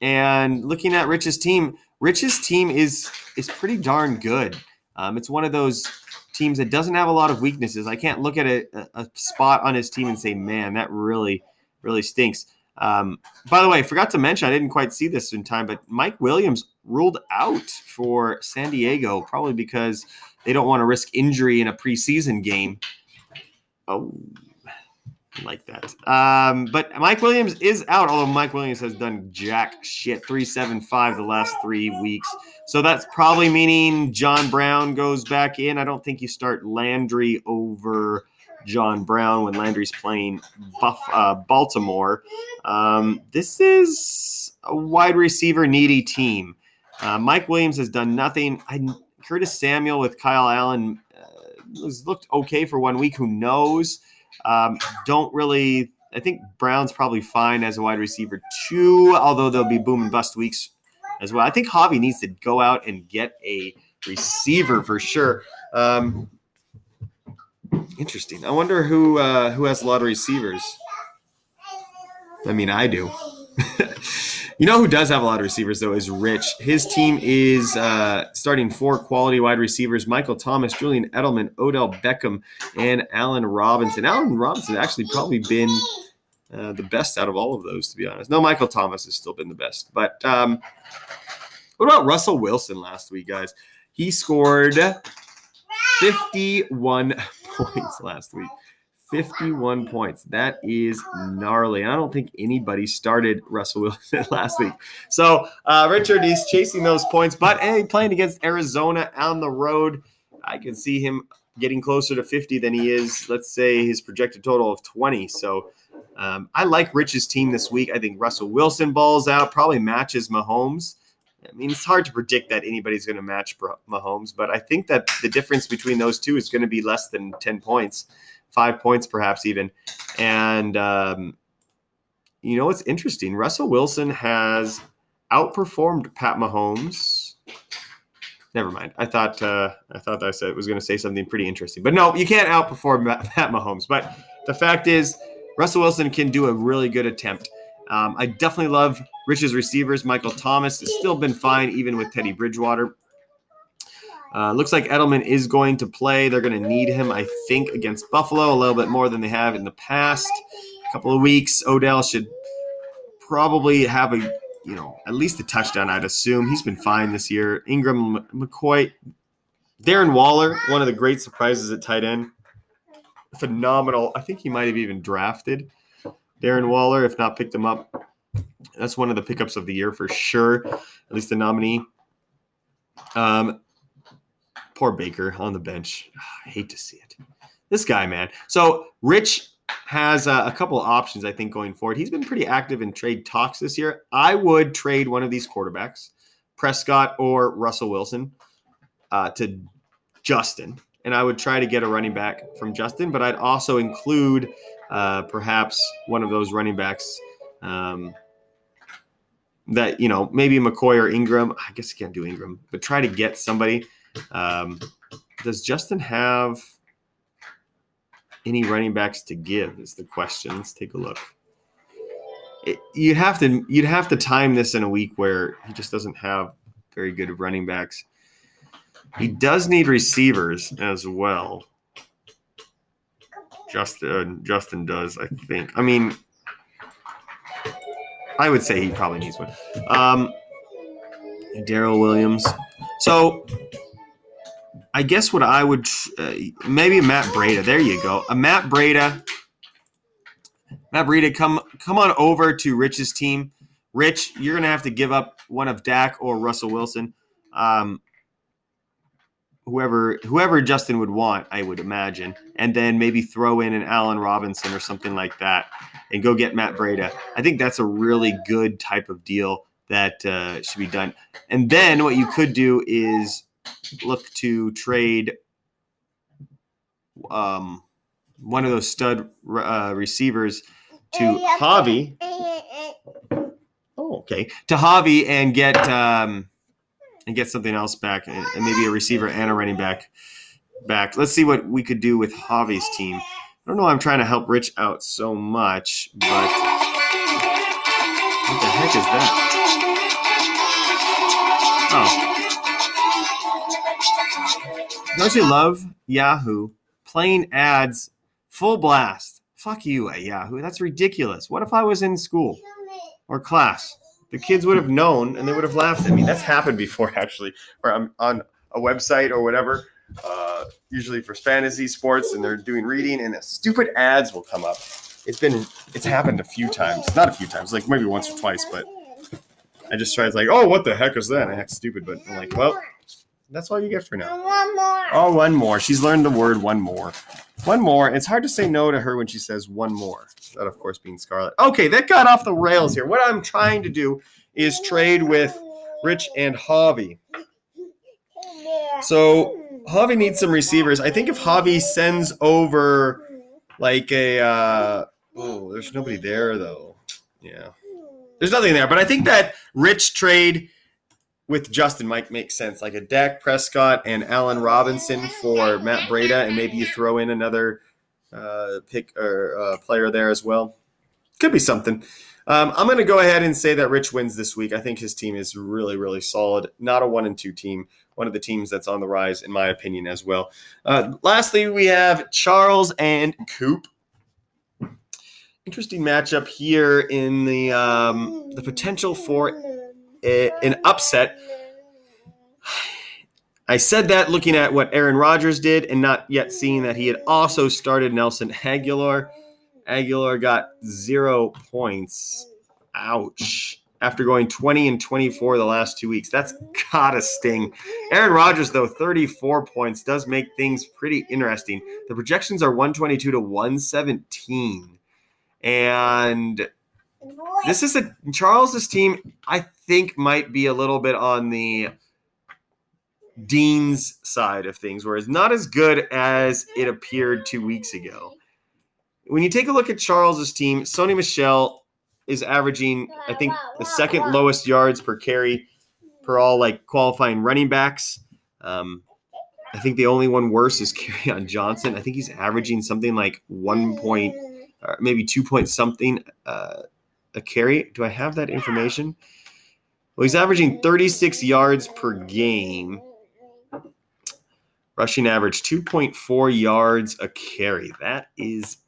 B: and looking at Rich's team, Rich's team is is pretty darn good. Um, it's one of those teams that doesn't have a lot of weaknesses. I can't look at a, a spot on his team and say, "Man, that really, really stinks." Um, by the way, I forgot to mention, I didn't quite see this in time, but Mike Williams ruled out for San Diego, probably because they don't want to risk injury in a preseason game. Oh, like that. Um, but Mike Williams is out, although Mike Williams has done jack shit 375 the last three weeks. So that's probably meaning John Brown goes back in. I don't think you start Landry over John Brown when Landry's playing Buff, uh, Baltimore. Um, this is a wide receiver needy team. Uh, Mike Williams has done nothing. I, Curtis Samuel with Kyle Allen uh, has looked okay for one week. Who knows? Um, don't really. I think Brown's probably fine as a wide receiver too, although there'll be boom and bust weeks as well. I think Javi needs to go out and get a receiver for sure. Um, interesting. I wonder who uh, who has a lot of receivers. I mean, I do. [laughs] you know who does have a lot of receivers though is Rich. His team is uh, starting four quality wide receivers: Michael Thomas, Julian Edelman, Odell Beckham, and Allen Robinson. Allen Robinson actually probably been uh, the best out of all of those, to be honest. No, Michael Thomas has still been the best. But um, what about Russell Wilson last week, guys? He scored 51 [laughs] points last week. 51 points. That is gnarly. I don't think anybody started Russell Wilson [laughs] last week. So uh, Richard, he's chasing those points, but hey, playing against Arizona on the road, I can see him getting closer to 50 than he is, let's say, his projected total of 20. So um, I like Rich's team this week. I think Russell Wilson balls out, probably matches Mahomes. I mean, it's hard to predict that anybody's going to match Mahomes, but I think that the difference between those two is going to be less than 10 points, five points perhaps even. And, um, you know, what's interesting. Russell Wilson has outperformed Pat Mahomes. Never mind. I thought uh, I thought I said was going to say something pretty interesting, but no, you can't outperform [laughs] Pat Mahomes. But the fact is, Russell Wilson can do a really good attempt. Um, I definitely love Rich's receivers. Michael Thomas has still been fine, even with Teddy Bridgewater. Uh, looks like Edelman is going to play. They're going to need him, I think, against Buffalo a little bit more than they have in the past couple of weeks. Odell should probably have a, you know, at least a touchdown. I'd assume he's been fine this year. Ingram, McCoy, Darren Waller, one of the great surprises at tight end. Phenomenal. I think he might have even drafted Darren Waller, if not picked him up. That's one of the pickups of the year for sure, at least the nominee. Um, poor Baker on the bench. I hate to see it. This guy, man. So Rich has a, a couple of options, I think, going forward. He's been pretty active in trade talks this year. I would trade one of these quarterbacks, Prescott or Russell Wilson, uh, to Justin and I would try to get a running back from Justin, but I'd also include uh, perhaps one of those running backs um, that you know maybe McCoy or Ingram. I guess you can't do Ingram, but try to get somebody. Um, does Justin have any running backs to give? Is the question. Let's take a look. It, you'd have to you'd have to time this in a week where he just doesn't have very good running backs. He does need receivers as well. Justin Justin does, I think. I mean, I would say he probably needs one. Um, Daryl Williams. So I guess what I would uh, maybe Matt Breida. There you go. A Matt Breida. Matt Breida, come come on over to Rich's team. Rich, you're gonna have to give up one of Dak or Russell Wilson. Um, whoever whoever Justin would want, I would imagine, and then maybe throw in an Allen Robinson or something like that, and go get Matt Breida. I think that's a really good type of deal that uh, should be done. And then what you could do is look to trade um, one of those stud uh, receivers to Javi. Oh, okay, to Javi and get. Um, and get something else back, and, and maybe a receiver and a running back back. Let's see what we could do with Javi's team. I don't know. I'm trying to help Rich out so much, but what the heck is that? Oh, don't you love Yahoo playing ads full blast? Fuck you at Yahoo. That's ridiculous. What if I was in school or class? the kids would have known and they would have laughed at me. That's happened before, [laughs] actually, where I'm on a website or whatever, uh, usually for fantasy sports, and they're doing reading, and stupid ads will come up. It's been, it's happened a few times, not a few times, like maybe once or twice, but I just to like, oh, what the heck is that? I act stupid, but I'm like, well, that's all you get for now. One more. Oh, one more. She's learned the word one more. One more. It's hard to say no to her when she says one more. That, of course, being Scarlett. Okay, that got off the rails here. What I'm trying to do is trade with Rich and Javi. So Javi needs some receivers. I think if Javi sends over like a uh, oh, there's nobody there though. Yeah, there's nothing there. But I think that Rich trade with Justin might make sense, like a Dak Prescott and Allen Robinson for Matt Breida, and maybe you throw in another uh, pick or uh, player there as well. Could be something. Um, I'm going to go ahead and say that Rich wins this week. I think his team is really, really solid. Not a one and two team. One of the teams that's on the rise, in my opinion, as well. Uh, lastly, we have Charles and Coop. Interesting matchup here in the um, the potential for an upset. I said that looking at what Aaron Rodgers did and not yet seeing that he had also started Nelson Agholor. Agholor got zero points. Ouch. After going 20 and 24 the last two weeks. That's gotta sting. Aaron Rodgers, though, 34 points does make things pretty interesting. The projections are 122 to 117. And this is a Charles's team, I think, might be a little bit on the Dean's side of things, where it's not as good as it appeared two weeks ago. When you take a look at Charles's team, Sony Michel is averaging, I think, the second lowest yards per carry per all like qualifying running backs. Um, I think the only one worse is [laughs] Kerryon Johnson. I think he's averaging something like one point, or maybe two point something uh, a carry. Do I have that information? Well, he's averaging 36 yards per game. Rushing average 2.4 yards a carry. That is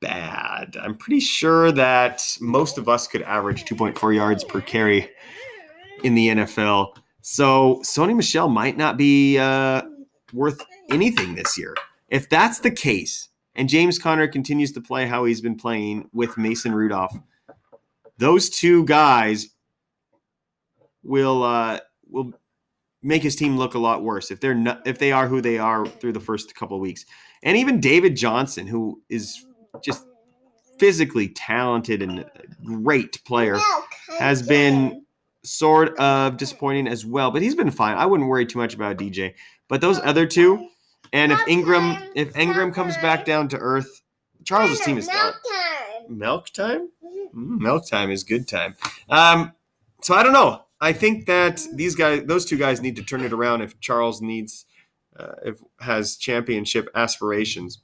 B: bad. I'm pretty sure that most of us could average 2.4 yards per carry in the NFL. So Sony Michel might not be uh, worth anything this year. If that's the case, and James Conner continues to play how he's been playing with Mason Rudolph, those two guys will uh, will make his team look a lot worse if they're not if they are who they are through the first couple of weeks. And even David Johnson, who is just physically talented and a great player, has been sort of disappointing as well. But he's been fine. I wouldn't worry too much about DJ. But those other two, And if Ingram, if Ingram comes back down to earth, Charles's team is done. Milk time? Mm, milk time is good time. Um, so I don't know. I think that these guys, those two guys, need to turn it around if Charles needs, uh, if has championship aspirations.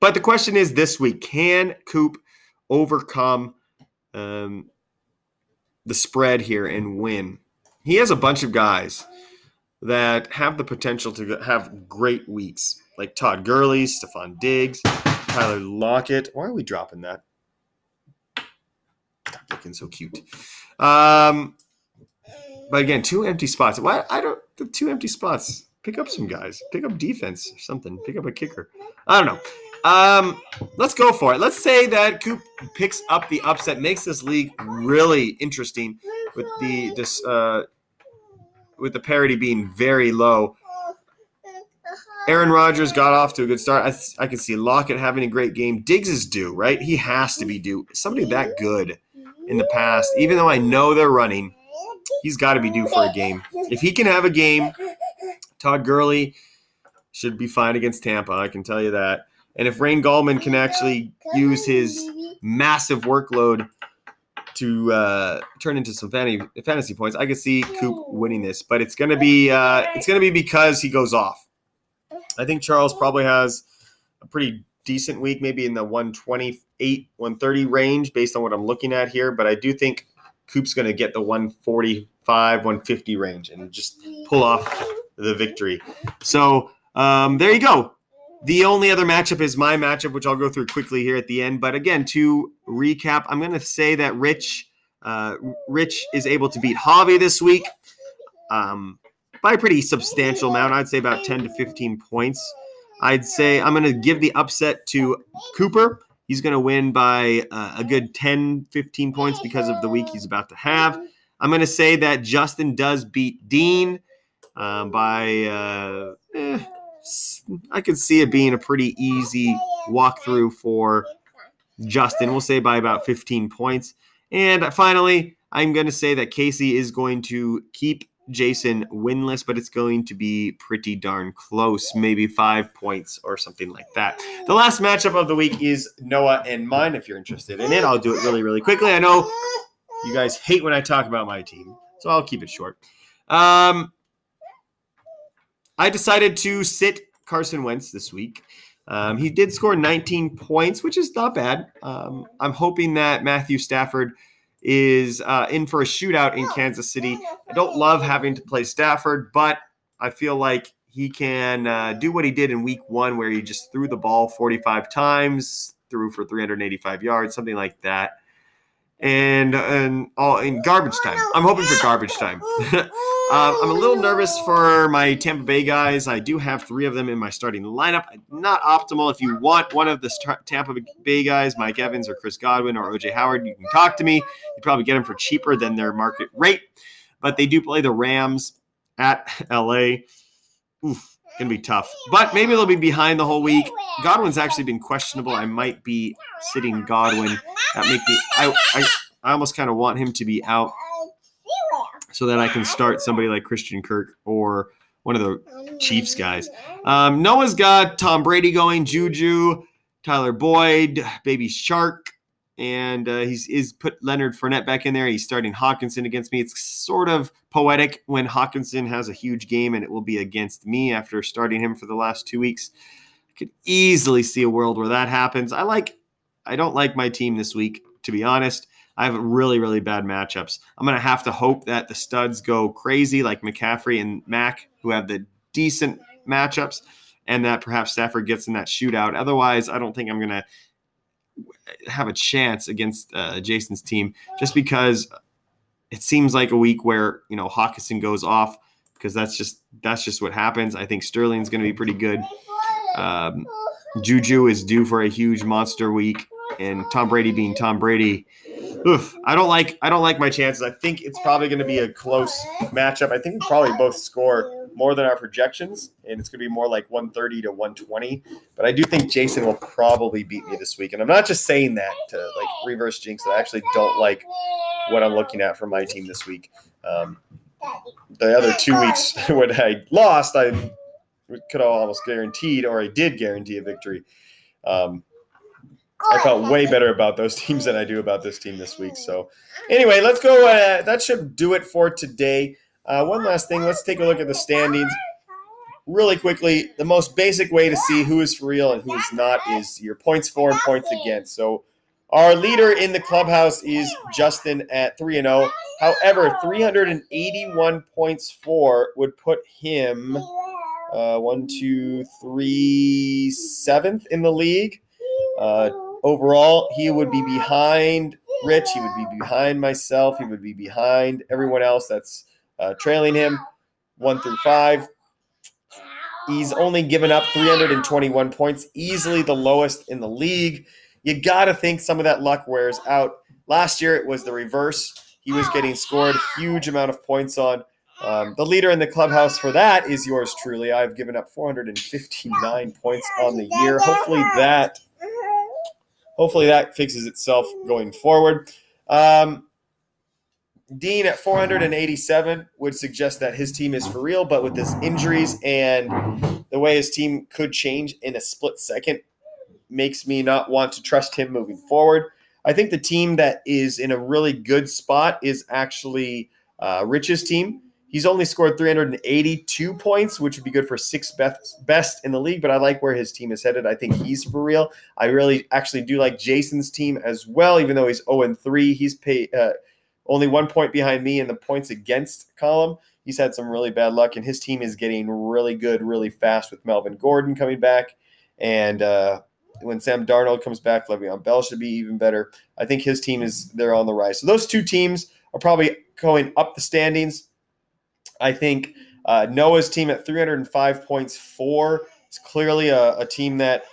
B: But the question is this week: Can Coop overcome um, the spread here and win? He has a bunch of guys that have the potential to have great weeks, like Todd Gurley, Stefon Diggs, Tyler Lockett. Why are we dropping that? Looking so cute. Um, but again, two empty spots. Why I don't the two empty spots. Pick up some guys. Pick up defense or something. Pick up a kicker. I don't know. Um, let's go for it. Let's say that Coop picks up the upset, makes this league really interesting with the this uh, with the parity being very low. Aaron Rodgers got off to a good start. I, I can see Lockett having a great game. Diggs is due, right? He has to be due. Somebody that good in the past, even though I know they're running, he's got to be due for a game. If he can have a game, Todd Gurley should be fine against Tampa. I can tell you that. And if Wayne Gallman can actually use his massive workload to uh, turn into some fantasy, points, I could see Coop winning this. But it's gonna be uh, it's gonna be because he goes off. I think Charles probably has a pretty decent week, maybe in the 128, 130 range, based on what I'm looking at here. But I do think Coop's gonna get the 145, 150 range and just pull off the victory. So um, there you go. The only other matchup is my matchup, which I'll go through quickly here at the end. But again, to recap, I'm going to say that Rich, uh, Rich is able to beat Javi this week um, by a pretty substantial amount. I'd say about 10 to 15 points. I'd say I'm going to give the upset to Cooper. He's going to win by uh, a good 10, 15 points because of the week he's about to have. I'm going to say that Justin does beat Dean um, by uh, eh, I could see it being a pretty easy walkthrough for Justin. We'll say by about 15 points. And finally, I'm going to say that Casey is going to keep Jason winless, but it's going to be pretty darn close, maybe five points or something like that. The last matchup of the week is Noah and mine. If you're interested in it, I'll do it really, really quickly. I know you guys hate when I talk about my team, so I'll keep it short. Um, I decided to sit Carson Wentz this week. Um, he did score 19 points, which is not bad. Um, I'm hoping that Matthew Stafford is uh, in for a shootout in Kansas City. I don't love having to play Stafford, but I feel like he can uh, do what he did in week one, where he just threw the ball 45 times, threw for 385 yards, something like that and and all in garbage time. I'm hoping for garbage time. uh, [laughs] I'm a little nervous for my Tampa Bay guys. I do have three of them in my starting lineup. Not optimal. If you want one of the Tampa Bay guys, Mike Evans or Chris Godwin or OJ Howard, you can talk to me. You probably get them for cheaper than their market rate. But they do play the Rams at [laughs] LA. Oof gonna be tough. But maybe they'll be behind the whole week. Godwin's actually been questionable. I might be sitting Godwin. That make me. I I, I almost kind of want him to be out so that I can start somebody like Christian Kirk or one of the Chiefs guys. Um, Noah's got Tom Brady going, Juju, Tyler Boyd, Baby Shark and uh, he's is put Leonard Fournette back in there. He's starting Hockenson against me. It's sort of poetic when Hockenson has a huge game and it will be against me after starting him for the last two weeks. I could easily see a world where that happens. I like, I don't like my team this week to be honest. I have really, really bad matchups. I'm going to have to hope that the studs go crazy like McCaffrey and Mac, who have the decent matchups, and that perhaps Stafford gets in that shootout. Otherwise, I don't think I'm going to have a chance against uh, Jason's team just because it seems like a week where you know Hockenson goes off because that's just that's just what happens. I think Sterling's going to be pretty good. Um, Juju is due for a huge monster week, and Tom Brady being Tom Brady. Oof, I don't like I don't like my chances. I think it's probably going to be a close matchup. I think we probably both score more than our projections, and it's going to be more like 130 to 120. But I do think Jason will probably beat me this week, and I'm not just saying that to like reverse jinx. I actually don't like what I'm looking at for my team this week. Um, the other two weeks [laughs] when I lost, I could have almost guaranteed, or I did guarantee a victory. Um, I felt way better about those [laughs] teams than I do about this team this week. So, anyway, let's go. Uh, that should do it for today. Uh, one last thing. Let's take a look at the standings really quickly. The most basic way to see who is for real and who is not is your points for and points against. So, our leader in the clubhouse is Justin at 3 and 0. However, 381 points for would put him uh, one, two, three, seventh in the league. Uh, overall, he would be behind Rich. He would be behind myself. He would be behind everyone else that's uh, trailing him, one through five. He's only given up 321 points, easily the lowest in the league. You got to think some of that luck wears out. Last year, it was the reverse. He was getting scored huge amount of points on. Um, the leader in the clubhouse for that is yours truly. I've given up 459 points on the year. Hopefully that, hopefully that fixes itself going forward. Um, Dean at 487 would suggest that his team is for real, but with his injuries and the way his team could change in a split second, makes me not want to trust him moving forward. I think the team that is in a really good spot is actually uh, Rich's team. He's only scored 382 points, which would be good for sixth best, best in the league, but I like where his team is headed. I think he's for real. I really actually do like Jason's team as well, even though he's 0 3. He's paid, uh, only one point behind me in the points against column. He's had some really bad luck, and his team is getting really good really fast with Melvin Gordon coming back. And uh, when Sam Darnold comes back, Le'Veon Bell should be even better. I think his team is they're on the rise. So those two teams are probably going up the standings. I think uh, Noah's team at 305 points four is clearly a, a, team that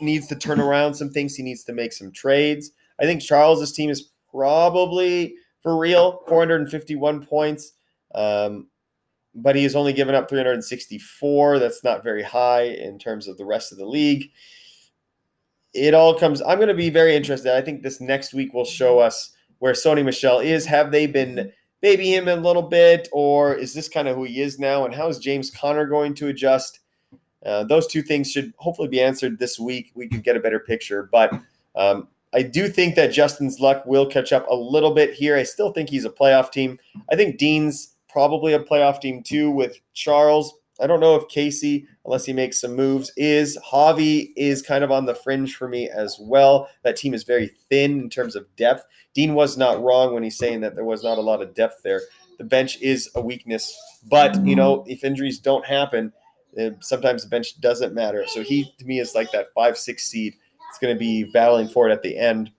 B: needs to turn around some things. He needs to make some trades. I think Charles's team is probably for real 451 points, um, but he has only given up 364. That's not very high in terms of the rest of the league. It all comes. I'm going to be very interested. I think this next week will show us where Sony Michel is. Have they been baby him a little bit, or is this kind of who he is now? And how is James Conner going to adjust? Uh, those two things should hopefully be answered this week. We could get a better picture, but um, I do think that Justin's luck will catch up a little bit here. I still think he's a playoff team. I think Dean's probably a playoff team too with Charles. I don't know if Casey, unless he makes some moves, is. Javi is kind of on the fringe for me as well. That team is very thin in terms of depth. Dean was not wrong when he's saying that there was not a lot of depth there. The bench is a weakness, but you know if injuries don't happen, eh, sometimes the bench doesn't matter. So he to me is like that five six seed. It's going to be battling for it at the end.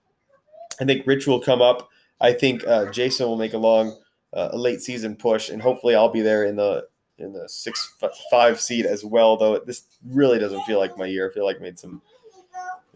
B: I think Rich will come up. I think uh, Jason will make a long, uh, a late season push, and hopefully I'll be there in the in the six five seed as well. Though this really doesn't feel like my year. I feel like I made some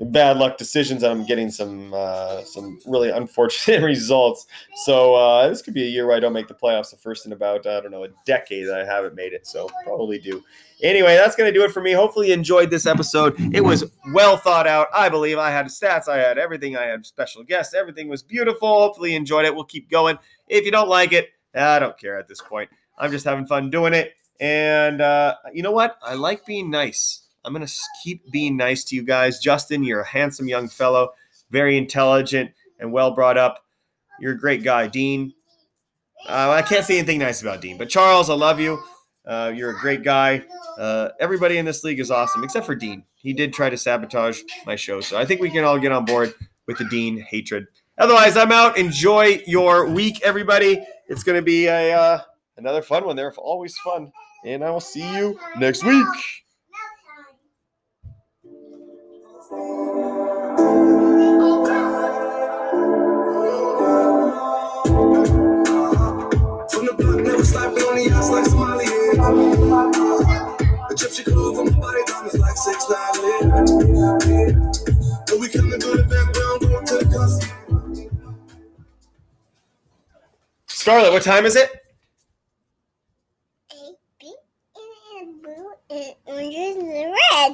B: bad luck decisions. I'm getting some uh, some really unfortunate [laughs] results. So uh, this could be a year where I don't make the playoffs. The first in about I don't know a decade that I haven't made it. So probably do. Anyway, that's to do it for me. Hopefully, you enjoyed this episode. It was well thought out. I believe I had stats, I had everything, I had special guests. Everything was beautiful. Hopefully, you enjoyed it. We'll keep going. If you don't like it, I don't care at this point. I'm just having fun doing it. And uh, you know what? I like being nice. I'm going to keep being nice to you guys. Justin, you're a handsome young fellow, very intelligent and well brought up. You're a great guy. Dean, uh, I can't say anything nice about Dean, but Charles, I love you. Uh, you're a great guy. Uh, everybody in this league is awesome, except for Dean. He did try to sabotage my show. So I think we can all get on board with the Dean hatred. Otherwise, I'm out. Enjoy your week, everybody. It's going to be a uh, another fun one. They're always fun. And I will see you next week. Somali Egyptian clothes on my body, diamonds like six nine. And we coming through the background, going to the custom. Scarlett, what time is it?
C: A, B, and blue, and orange, and red.